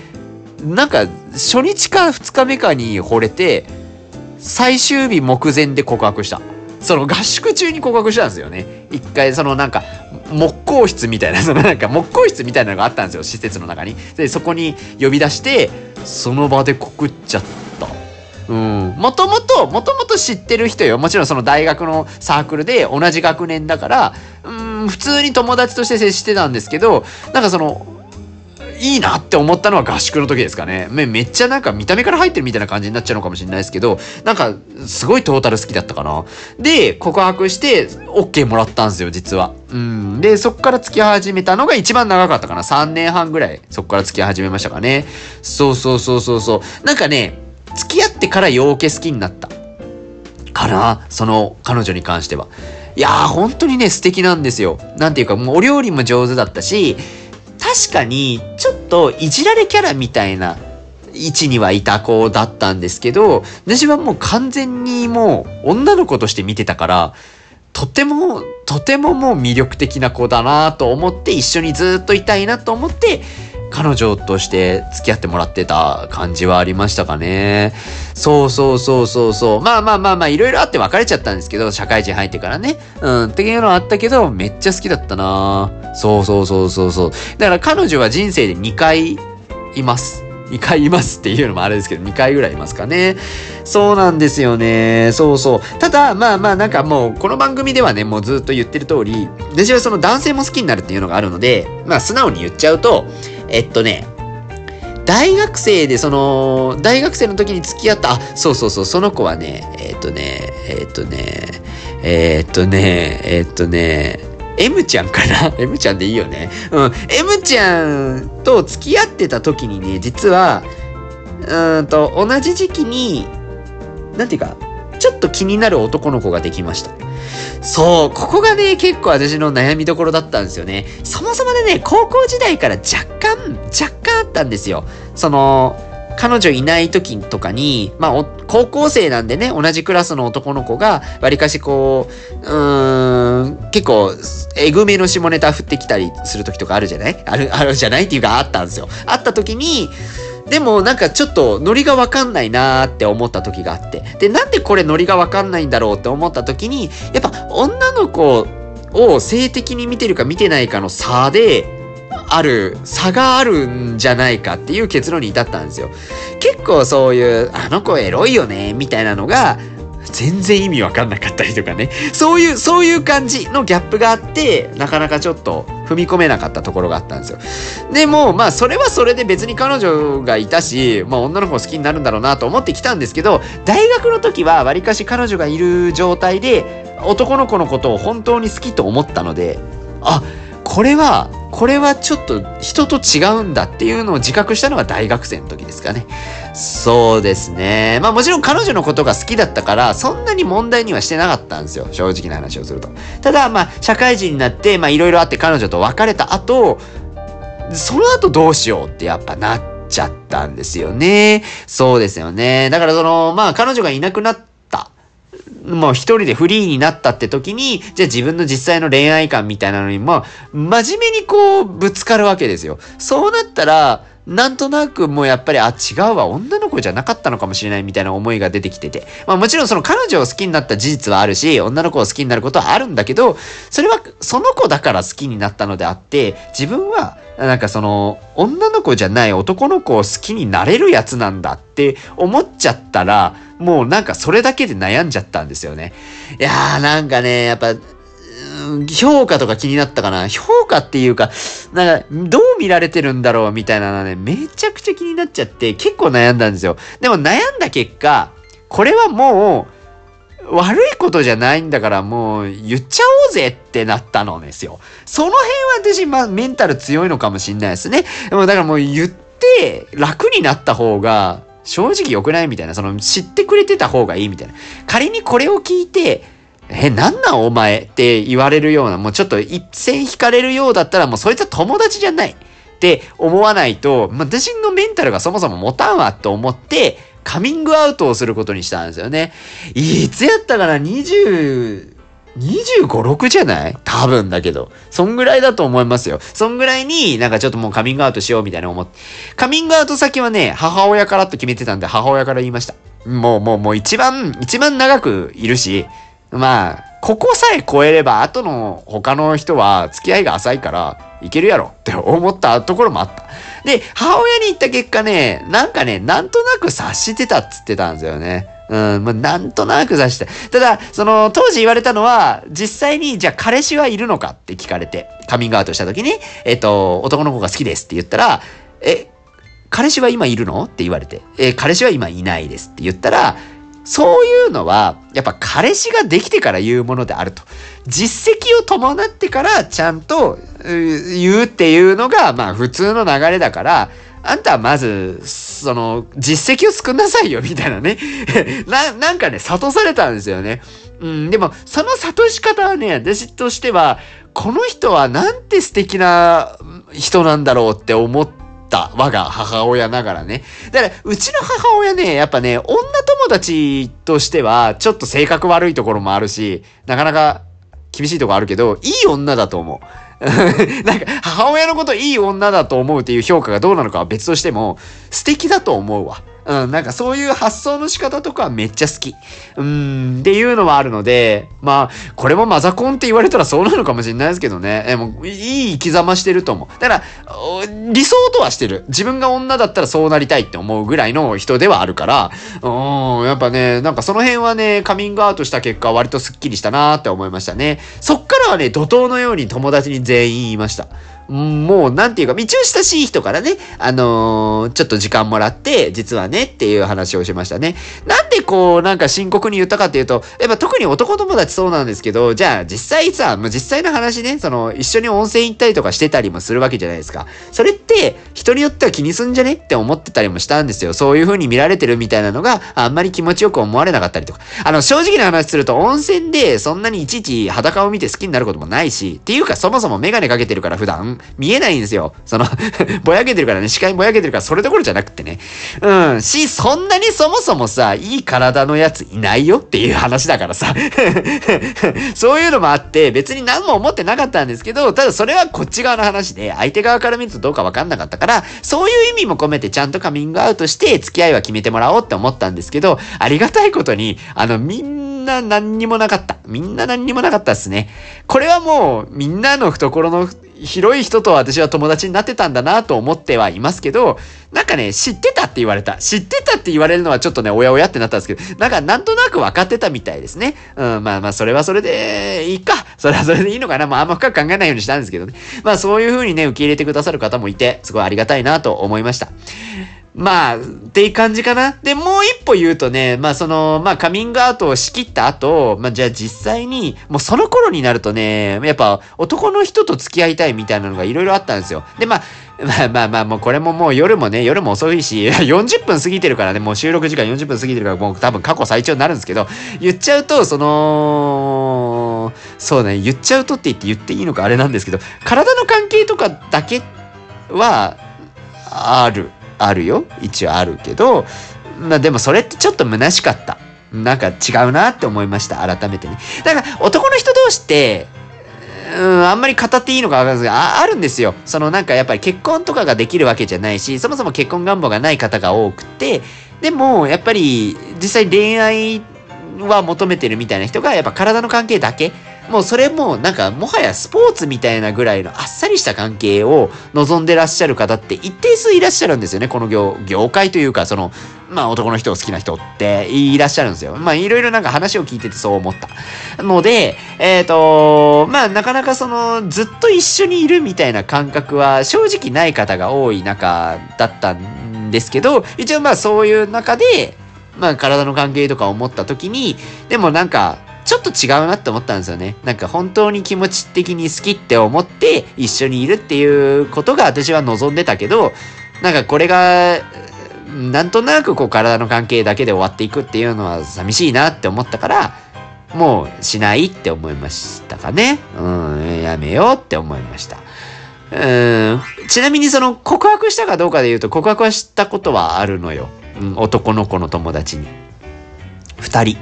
なんか、初日か2日目かに惚れて、最終日目前で告白した。その合宿中に告白したんですよね。一回、そのなんか、木工室みたいな、そのなんか木工室みたいなのがあったんですよ、施設の中に。で、そこに呼び出して、その場で告っちゃった。うん。もともと、もともと知ってる人よ。もちろんその大学のサークルで同じ学年だから、うん、普通に友達として接してたんですけど、なんかその、いいなって思ったのは合宿の時ですかね。めめっちゃなんか見た目から入ってるみたいな感じになっちゃうのかもしれないですけど、なんかすごいトータル好きだったかな。で、告白して OK もらったんですよ、実は。うん。で、そっから付き始めたのが一番長かったかな。3年半ぐらいそっから付き始めましたかね。そうそうそうそうそう。なんかね、付き合ってから陽気好きになった。かな？その彼女に関しては。いやー、本当にね、素敵なんですよ。なんていうか、もうお料理も上手だったし、確かに、ちょっといじられキャラみたいな位置にはいた子だったんですけど、私はもう完全にもう女の子として見てたから、とても、とてももう魅力的な子だなと思って一緒にずっといたいなと思って、彼女として付き合ってもらってた感じはありましたかね。そうそうそうそうそう。まあまあまあまあ、いろいろあって別れちゃったんですけど、社会人入ってからね。うん、っていうのはあったけど、めっちゃ好きだったなそうそうそうそうそう。だから彼女は人生で2回います。2回いますっていうのもあれですけど、2回ぐらいいますかね。そうなんですよね。そうそう。ただ、まあまあなんかもう、この番組ではね、もうずっと言ってる通り、私はその男性も好きになるっていうのがあるので、まあ素直に言っちゃうと、えっとね、大学生で、その、大学生の時に付き合った、あ、そうそうそう、その子はね、えっとね、えっとね、えっとね、えっとね、M ちゃんかな ?M ちゃんでいいよね。うん。M ちゃんと付き合ってた時にね、実は、うんと、同じ時期に、なんていうか、ちょっと気になる男の子ができました。そう、ここがね、結構私の悩みどころだったんですよね。そもそもでね、高校時代から若干、若干あったんですよ。その、彼女いない時とかに、まあ、高校生なんでね、同じクラスの男の子が、わりかしこう、うーん、結構、えぐめの下ネタ振ってきたりする時とかあるじゃない？ある、あるじゃない？っていうかあったんですよ。あった時に、でもなんかちょっとノリがわかんないなーって思った時があって。で、なんでこれノリがわかんないんだろうって思った時に、やっぱ女の子を性的に見てるか見てないかの差で、ある、差があるんじゃないかっていう結論に至ったんですよ。結構そういう、あの子エロいよね、みたいなのが、全然意味わかんなかったりとかね。そういう、そういう感じのギャップがあって、なかなかちょっと踏み込めなかったところがあったんですよ。でも、まあ、それはそれで別に彼女がいたし、まあ、女の子好きになるんだろうなと思ってきたんですけど、大学の時は、わりかし彼女がいる状態で、男の子のことを本当に好きと思ったので、あ、これは、これはちょっと人と違うんだっていうのを自覚したのが大学生の時ですかね。そうですね。まあもちろん彼女のことが好きだったから、そんなに問題にはしてなかったんですよ。正直な話をすると。ただ、まあ社会人になって、まあいろいろあって彼女と別れた後、その後どうしようってやっぱなっちゃったんですよね。そうですよね。だからその、まあ彼女がいなくなっもう一人でフリーになったって時に、じゃあ自分の実際の恋愛観みたいなのに、まあ、真面目にこう、ぶつかるわけですよ。そうなったら、なんとなくもうやっぱり、あ、違うわ、女の子じゃなかったのかもしれないみたいな思いが出てきてて。まあもちろんその彼女を好きになった事実はあるし、女の子を好きになることはあるんだけど、それはその子だから好きになったのであって、自分はなんかその、女の子じゃない男の子を好きになれるやつなんだって思っちゃったら、もうなんかそれだけで悩んじゃったんですよね。いやーなんかね、やっぱ、評価とか気になったかな評価っていうか、なんか、どう見られてるんだろうみたいなのね、めちゃくちゃ気になっちゃって、結構悩んだんですよ。でも悩んだ結果、これはもう、悪いことじゃないんだからもう言っちゃおうぜってなったのですよ。その辺は私、まあメンタル強いのかもしんないですね。でもだからもう言って楽になった方が正直良くないみたいな、その知ってくれてた方がいいみたいな。仮にこれを聞いて、え、なんなんお前って言われるような、もうちょっと一線引かれるようだったら、もうそいつは友達じゃないって思わないと、まあ、私のメンタルがそもそも持たんわと思って、カミングアウトをすることにしたんですよね。いつやったかな ?20、25、6じゃない？多分だけど。そんぐらいだと思いますよ。そんぐらいになんかちょっともうカミングアウトしようみたいな思って。カミングアウト先はね、母親からと決めてたんで母親から言いました。もうもうもう一番、一番長くいるし、まあ、ここさえ超えれば、後の他の人は付き合いが浅いから、いけるやろって思ったところもあった。で、母親に言った結果ね、なんかね、なんとなく察してたっつってたんですよね。うん、まあ、なんとなく察して。ただ、その、当時言われたのは、実際に、じゃあ彼氏はいるのかって聞かれて、カミングアウトした時に、えっと、男の子が好きですって言ったら、え、彼氏は今いるの？って言われて、え、彼氏は今いないですって言ったら、そういうのは、やっぱ彼氏ができてから言うものであると。実績を伴ってからちゃんと言うっていうのが、まあ普通の流れだから、あんたはまず、その、実績を作んなさいよ、みたいなね。な、なんかね、諭されたんですよね。うん、でも、その諭し方はね、私としては、この人はなんて素敵な人なんだろうって思って、た我が母親ながらね。だから、うちの母親ね、やっぱね、女友達としては、ちょっと性格悪いところもあるし、なかなか厳しいとこあるけど、いい女だと思う。なんか、母親のこといい女だと思うっていう評価がどうなのかは別としても、素敵だと思うわ。うん、なんかそういう発想の仕方とかはめっちゃ好き。うん、っていうのはあるので、まあ、これもマザコンって言われたらそうなのかもしれないですけどね。え、もう、いい生き様してると思う。だから、理想とはしてる。自分が女だったらそうなりたいって思うぐらいの人ではあるから、うん、やっぱね、なんかその辺はね、カミングアウトした結果割とスッキリしたなーって思いましたね。そっからはね、怒涛のように友達に全員言いました。もう、なんていうか、一応親しい人からね、あのー、ちょっと時間もらって、実はね、っていう話をしましたね。なんでこう、なんか深刻に言ったかっていうと、やっぱ特に男友達そうなんですけど、じゃあ実際さ、もう実際の話ね、その、一緒に温泉行ったりとかしてたりもするわけじゃないですか。それって、人によっては気にすんじゃね？って思ってたりもしたんですよ。そういう風に見られてるみたいなのがあんまり気持ちよく思われなかったりとか。あの、正直な話すると温泉でそんなにいちいち裸を見て好きになることもないし、っていうかそもそもメガネかけてるから普段見えないんですよ。その ぼやけてるからね、視界ぼやけてるからそれどころじゃなくてね。うん。し、そんなにそもそもさ、いい体のやついないよっていう話だからさ。そういうのもあって、別に何も思ってなかったんですけど、ただそれはこっち側の話で、相手側から見るとどうかわかんなかったから、そういう意味も込めてちゃんとカミングアウトして付き合いは決めてもらおうって思ったんですけど、ありがたいことに、あの、みんな何にもなかった。みんな何にもなかったですね。これはもう、みんなの懐の広い人と私は友達になってたんだなと思ってはいますけど、なんかね、知ってたって言われた。知ってたって言われるのはちょっとね、おやおやってなったんですけど、なんかなんとなく分かってたみたいですね。うん、まあまあ、それはそれでいいか。それはそれでいいのかな。まああんま深く考えないようにしたんですけどね。まあそういう風にね、受け入れてくださる方もいて、すごいありがたいなと思いました。まあ、っていう感じかな。で、もう一歩言うとね、まあその、まあカミングアウトをしきった後、まあじゃあ実際に、もうその頃になるとね、やっぱ男の人と付き合いたいみたいなのがいろいろあったんですよ。で、まあ、まあまあまあ、もうこれももう夜もね、夜も遅いし、40分過ぎてるからね、もう収録時間40分過ぎてるから、もう多分過去最長になるんですけど、言っちゃうと、その、そうね、言っちゃうとって言って言っていいのかあれなんですけど、体の関係とかだけは、ある。あるよ。一応あるけど、まあでもそれってちょっと虚しかった。なんか違うなって思いました。改めてね。だから男の人同士って、うん、あんまり語っていいのかわかんないですが、あるんですよ。そのなんかやっぱり結婚とかができるわけじゃないし、そもそも結婚願望がない方が多くて、でもやっぱり実際恋愛は求めてるみたいな人がやっぱ体の関係だけもうそれもなんかもはやスポーツみたいなぐらいのあっさりした関係を望んでらっしゃる方って一定数いらっしゃるんですよね。この業、業界というかその、まあ男の人を好きな人っていらっしゃるんですよ。まあいろいろなんか話を聞いててそう思った。ので、えっ、ー、と、まあなかなかそのずっと一緒にいるみたいな感覚は正直ない方が多い中だったんですけど、一応まあそういう中で、まあ体の関係とか思った時に、でもなんか、ちょっと違うなって思ったんですよね。なんか本当に気持ち的に好きって思って一緒にいるっていうことが私は望んでたけど、なんかこれが、なんとなくこう体の関係だけで終わっていくっていうのは寂しいなって思ったから、もうしないって思いましたかね。うん、やめようって思いました。うん、ちなみにその告白したかどうかで言うと告白はしたことはあるのよ。うん、男の子の友達に。二人。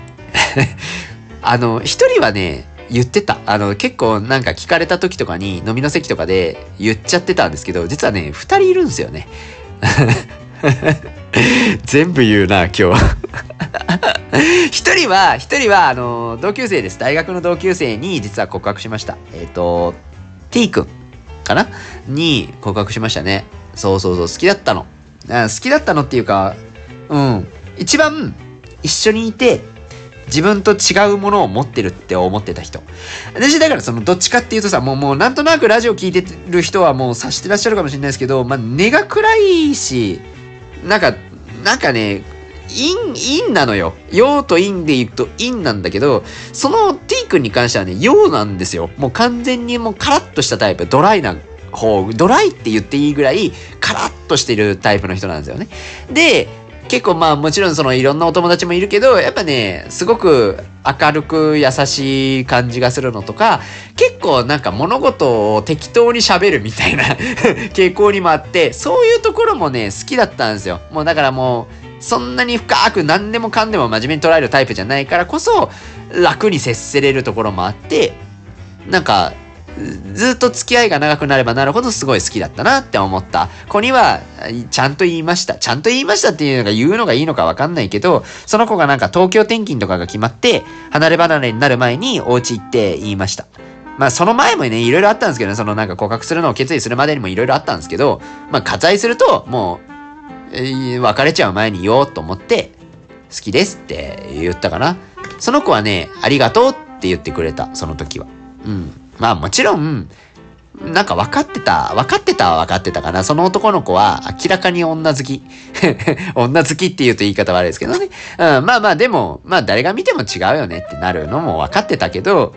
あの、一人はね、言ってた。あの、結構なんか聞かれた時とかに飲みの席とかで言っちゃってたんですけど、実はね、二人いるんですよね。全部言うな、今日。一人は、一人は、あの、同級生です。大学の同級生に実は告白しました。えっ、ー、と、T 君かな？に告白しましたね。そうそうそう、好きだったの。好きだったのっていうか、うん。一番一緒にいて、自分と違うものを持ってるって思ってた人。私だからそのどっちかっていうとさ、もうもうなんとなくラジオ聞いてる人はもう察してらっしゃるかもしれないですけど、まあ根が暗いし、なんか、なんかね、陰、陰なのよ。陽と陰で言うと陰なんだけど、その T 君に関してはね、陽なんですよ。もう完全にもうカラッとしたタイプ、ドライな方、ドライって言っていいぐらい、カラッとしてるタイプの人なんですよね。で、結構まあもちろんそのいろんなお友達もいるけど、やっぱね、すごく明るく優しい感じがするのとか、結構なんか物事を適当に喋るみたいな 傾向にもあって、そういうところもね、好きだったんですよ。もうだからもう、そんなに深く何でもかんでも真面目に捉えるタイプじゃないからこそ、楽に接せれるところもあって、なんか、ずっと付き合いが長くなればなるほどすごい好きだったなって思った子には、ちゃんと言いました。ちゃんと言いましたっていうのが言うのがいいのかわかんないけど、その子がなんか東京転勤とかが決まって、離れ離れになる前にお家行って言いました。まあその前もね、いろいろあったんですけどね、そのなんか告白するのを決意するまでにもいろいろあったんですけど、まあ割愛すると、もう、えー、別れちゃう前に言おうと思って、好きですって言ったかな。その子はね、ありがとうって言ってくれた、その時は。うん。まあもちろん、なんか分かってた、分かってたは分かってたかな。その男の子は明らかに女好き。女好きって言うと言い方悪いですけどね。うん、まあまあでも、まあ誰が見ても違うよねってなるのも分かってたけど、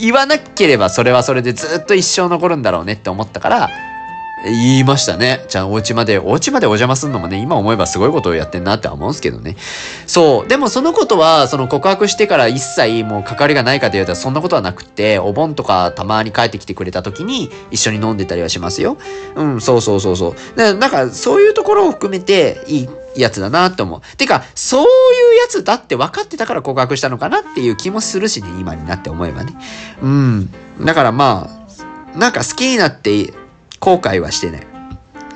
言わなければそれはそれでずっと一生残るんだろうねって思ったから、言いましたね。じゃあ、お家まで、お家までお邪魔するのもね、今思えばすごいことをやってんなって思うんですけどね。そう。でもそのことは、その告白してから一切もう関わりがないかと言われたらそんなことはなくて、お盆とかたまに帰ってきてくれた時に一緒に飲んでたりはしますよ。うん、そうそうそうそう。だなんか、そういうところを含めていいやつだなって思う。てか、そういうやつだって分かってたから告白したのかなっていう気もするしね、今になって思えばね。うん。だからまあ、なんか好きになって後悔はしてない。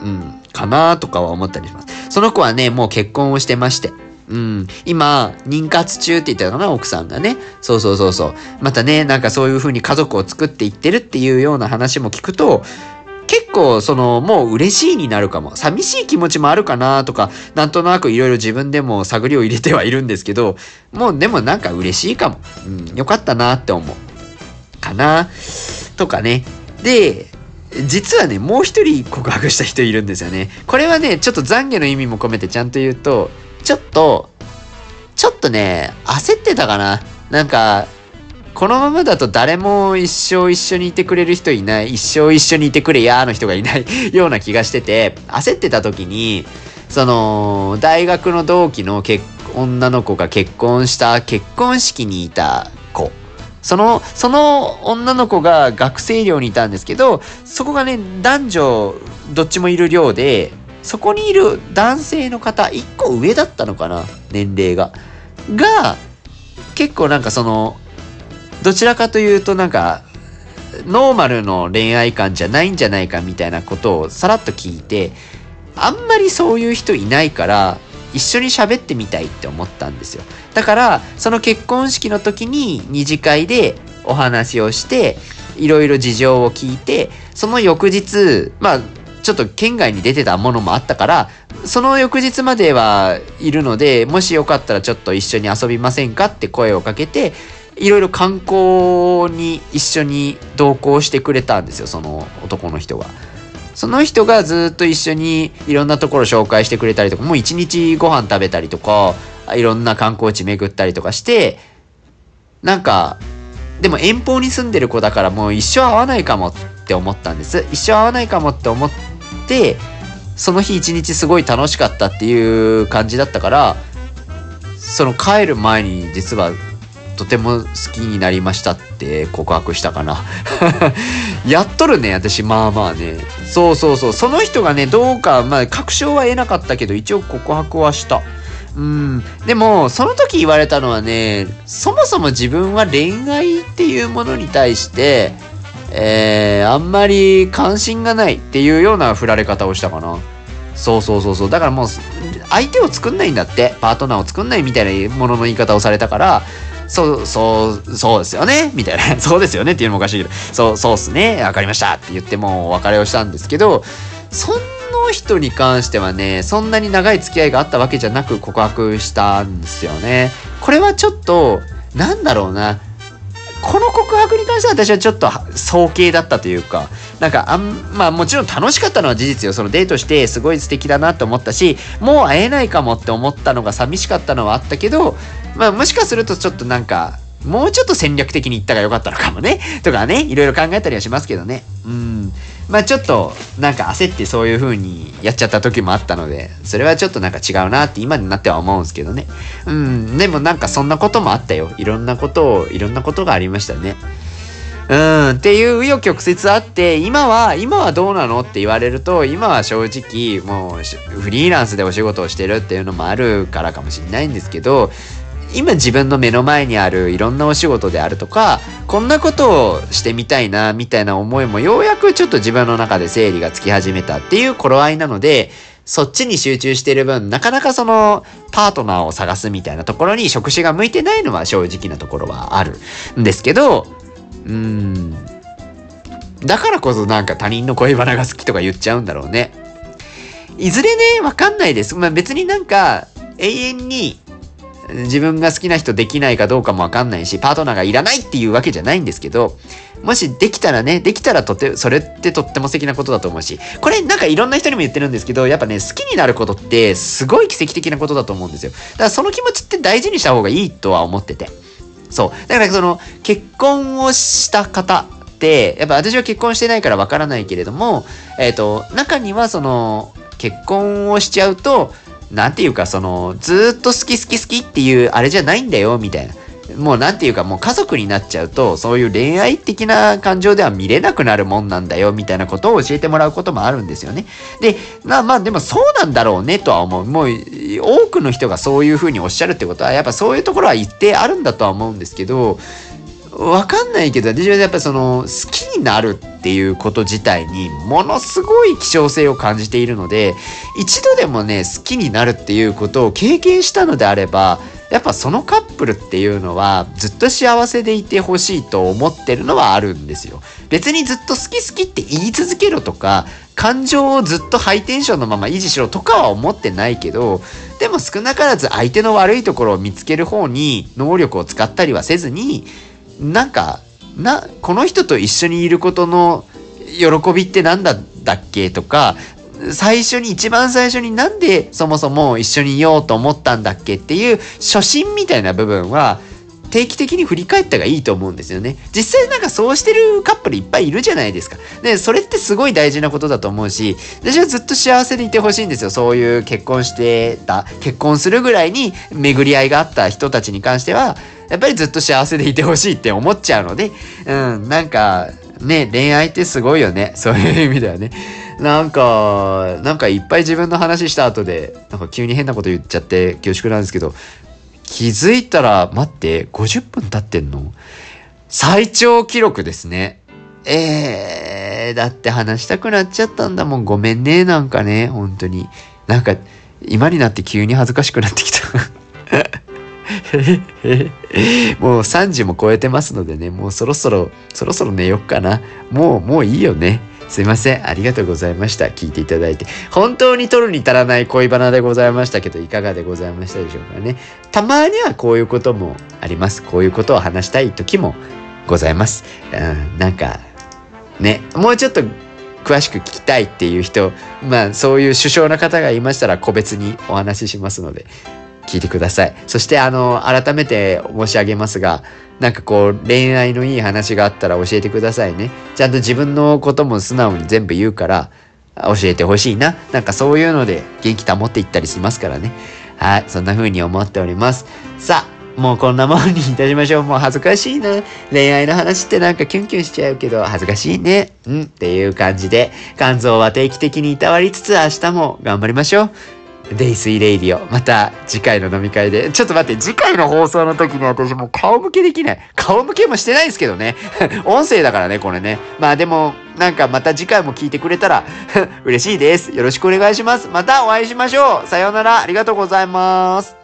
うん、かなとかは思ったりします。その子はね、もう結婚をしてまして。うん。今、妊活中って言ったかな、奥さんがね。そうそうそうそう。またね、なんかそういう風に家族を作っていってるっていうような話も聞くと、結構、その、もう嬉しいになるかも。寂しい気持ちもあるかなとか、なんとなくいろいろ自分でも探りを入れてはいるんですけど、もうでもなんか嬉しいかも。うん、よかったなって思う。かなとかね。で、実はね、もう一人告白した人いるんですよね。これはね、ちょっと懺悔の意味も込めてちゃんと言うと、ちょっと、ちょっとね、焦ってたかな。なんか、このままだと誰も一生一緒にいてくれる人いない、一生一緒にいてくれやーの人がいない ような気がしてて、焦ってた時に、その、大学の同期の結女の子が結婚した結婚式にいたその、その女の子が学生寮にいたんですけど、そこがね、男女どっちもいる寮で、そこにいる男性の方、一個上だったのかな年齢が。が、結構なんかその、どちらかというとなんか、ノーマルの恋愛観じゃないんじゃないかみたいなことをさらっと聞いて、あんまりそういう人いないから、一緒に喋ってみたいって思ったんですよ。だから、その結婚式の時に二次会でお話をして、いろいろ事情を聞いて、その翌日、まあ、ちょっと県外に出てたものもあったから、その翌日まではいるので、もしよかったらちょっと一緒に遊びませんかって声をかけて、いろいろ観光に一緒に同行してくれたんですよ、その男の人が。その人がずっと一緒にいろんなところ紹介してくれたりとか、もう一日ご飯食べたりとか、いろんな観光地巡ったりとかして、なんか、でも遠方に住んでる子だからもう一生会わないかもって思ったんです。一生会わないかもって思って、その日一日すごい楽しかったっていう感じだったから、その帰る前に実はとても好きになりましたって告白したかな やっとるね、私、まあまあね。そうそうそう。その人がね、どうか、まあ、確証は得なかったけど、一応告白はした。うん。でも、その時言われたのはね、そもそも自分は恋愛っていうものに対して、えー、あんまり関心がないっていうような振られ方をしたかな。そうそうそうそう。だからもう、相手を作んないんだって。パートナーを作んないみたいなものの言い方をされたから、そう、そう、そうですよねみたいな。そうですよねっていうのもおかしいけど、そう、そうっすね。わかりましたって言ってもお別れをしたんですけど、その人に関してはね、そんなに長い付き合いがあったわけじゃなく告白したんですよね。これはちょっと、なんだろうな。この告白に関しては私はちょっと早計だったというか、なんかあん、まあもちろん楽しかったのは事実よ。そのデートしてすごい素敵だなと思ったし、もう会えないかもって思ったのが寂しかったのはあったけど、まあもしかするとちょっとなんか、もうちょっと戦略的に言ったが良かったのかもね。とかね、いろいろ考えたりはしますけどね。うん。まあちょっと、なんか焦ってそういう風にやっちゃった時もあったので、それはちょっとなんか違うなって今になっては思うんですけどね。うん。でもなんかそんなこともあったよ。いろんなことを、いろんなことがありましたね。うん、っていう紆余曲折あって、今は、今はどうなのって言われると、今は正直、もう、フリーランスでお仕事をしてるっていうのもあるからかもしれないんですけど、今自分の目の前にあるいろんなお仕事であるとか、こんなことをしてみたいな、みたいな思いもようやくちょっと自分の中で整理がつき始めたっていう頃合いなので、そっちに集中してる分、なかなかその、パートナーを探すみたいなところに職種が向いてないのは正直なところはあるんですけど、うーん。だからこそなんか他人の恋バナが好きとか言っちゃうんだろうね。いずれね、わかんないです。まあ別になんか、永遠に、自分が好きな人できないかどうかもわかんないし、パートナーがいらないっていうわけじゃないんですけど、もしできたらね、できたらとて、それってとっても素敵なことだと思うし、これなんかいろんな人にも言ってるんですけど、やっぱね、好きになることってすごい奇跡的なことだと思うんですよ。だからその気持ちって大事にした方がいいとは思ってて。そう。だからその、結婚をした方って、やっぱ私は結婚してないからわからないけれども、えっ、ー、と、中にはその、結婚をしちゃうと、なんていうか、その、ずっと好き好き好きっていうあれじゃないんだよ、みたいな。もうなんていうかもう家族になっちゃうと、そういう恋愛的な感情では見れなくなるもんなんだよ、みたいなことを教えてもらうこともあるんですよね。で、まあまあでもそうなんだろうねとは思う。もう多くの人がそういうふうにおっしゃるってことは、やっぱそういうところは一定あるんだとは思うんですけど、わかんないけど、私はやっぱその、好きになるっていうこと自体に、ものすごい希少性を感じているので、一度でもね、好きになるっていうことを経験したのであれば、やっぱそのカップルっていうのはずっと幸せでいてほしいと思ってるのはあるんですよ。別にずっと好き好きって言い続けろとか、感情をずっとハイテンションのまま維持しろとかは思ってないけど、でも少なからず相手の悪いところを見つける方に能力を使ったりはせずに、なんか、な、この人と一緒にいることの喜びって何だったっけとか、最初に、一番最初になんでそもそも一緒にいようと思ったんだっけっていう初心みたいな部分は、定期的に振り返ったがいいと思うんですよね。実際なんかそうしてるカップルいっぱいいるじゃないですか。で、それってすごい大事なことだと思うし、私はずっと幸せでいてほしいんですよ。そういう結婚してた、結婚するぐらいに巡り合いがあった人たちに関しては、やっぱりずっと幸せでいてほしいって思っちゃうので、うん、なんか、ね、恋愛ってすごいよね。そういう意味ではね。なんか、なんかいっぱい自分の話した後で、なんか急に変なこと言っちゃって恐縮なんですけど、気づいたら、待って、50分経ってんの？最長記録ですね。えー、だって話したくなっちゃったんだもん。ごめんね、なんかね、本当に。なんか、今になって急に恥ずかしくなってきた。もう3時も超えてますのでね、もうそろそろ、そろそろ寝よっかな。もう、もういいよね。すいません。ありがとうございました。聞いていただいて。本当に取るに足らない恋バナでございましたけど、いかがでございましたでしょうかね。たまにはこういうこともあります。こういうことを話したい時もございます。うん、なんか、ね、もうちょっと詳しく聞きたいっていう人、まあそういう首相な方がいましたら個別にお話ししますので、聞いてください。そしてあの、改めて申し上げますが、なんかこう、恋愛のいい話があったら教えてくださいね。ちゃんと自分のことも素直に全部言うから、教えてほしいな。なんかそういうので元気保っていったりしますからね。はい、そんな風に思っております。さあ、もうこんなもんにいたしましょう。もう恥ずかしいな。恋愛の話ってなんかキュンキュンしちゃうけど、恥ずかしいね。うん、っていう感じで、肝臓は定期的にいたわりつつ明日も頑張りましょう。デイスイレイディオ。また次回の飲み会で。ちょっと待って、次回の放送の時に私もう顔向けできない。顔向けもしてないですけどね。音声だからね、これね。まあでも、なんかまた次回も聞いてくれたら 嬉しいです。よろしくお願いします。またお会いしましょう。さようなら。ありがとうございます。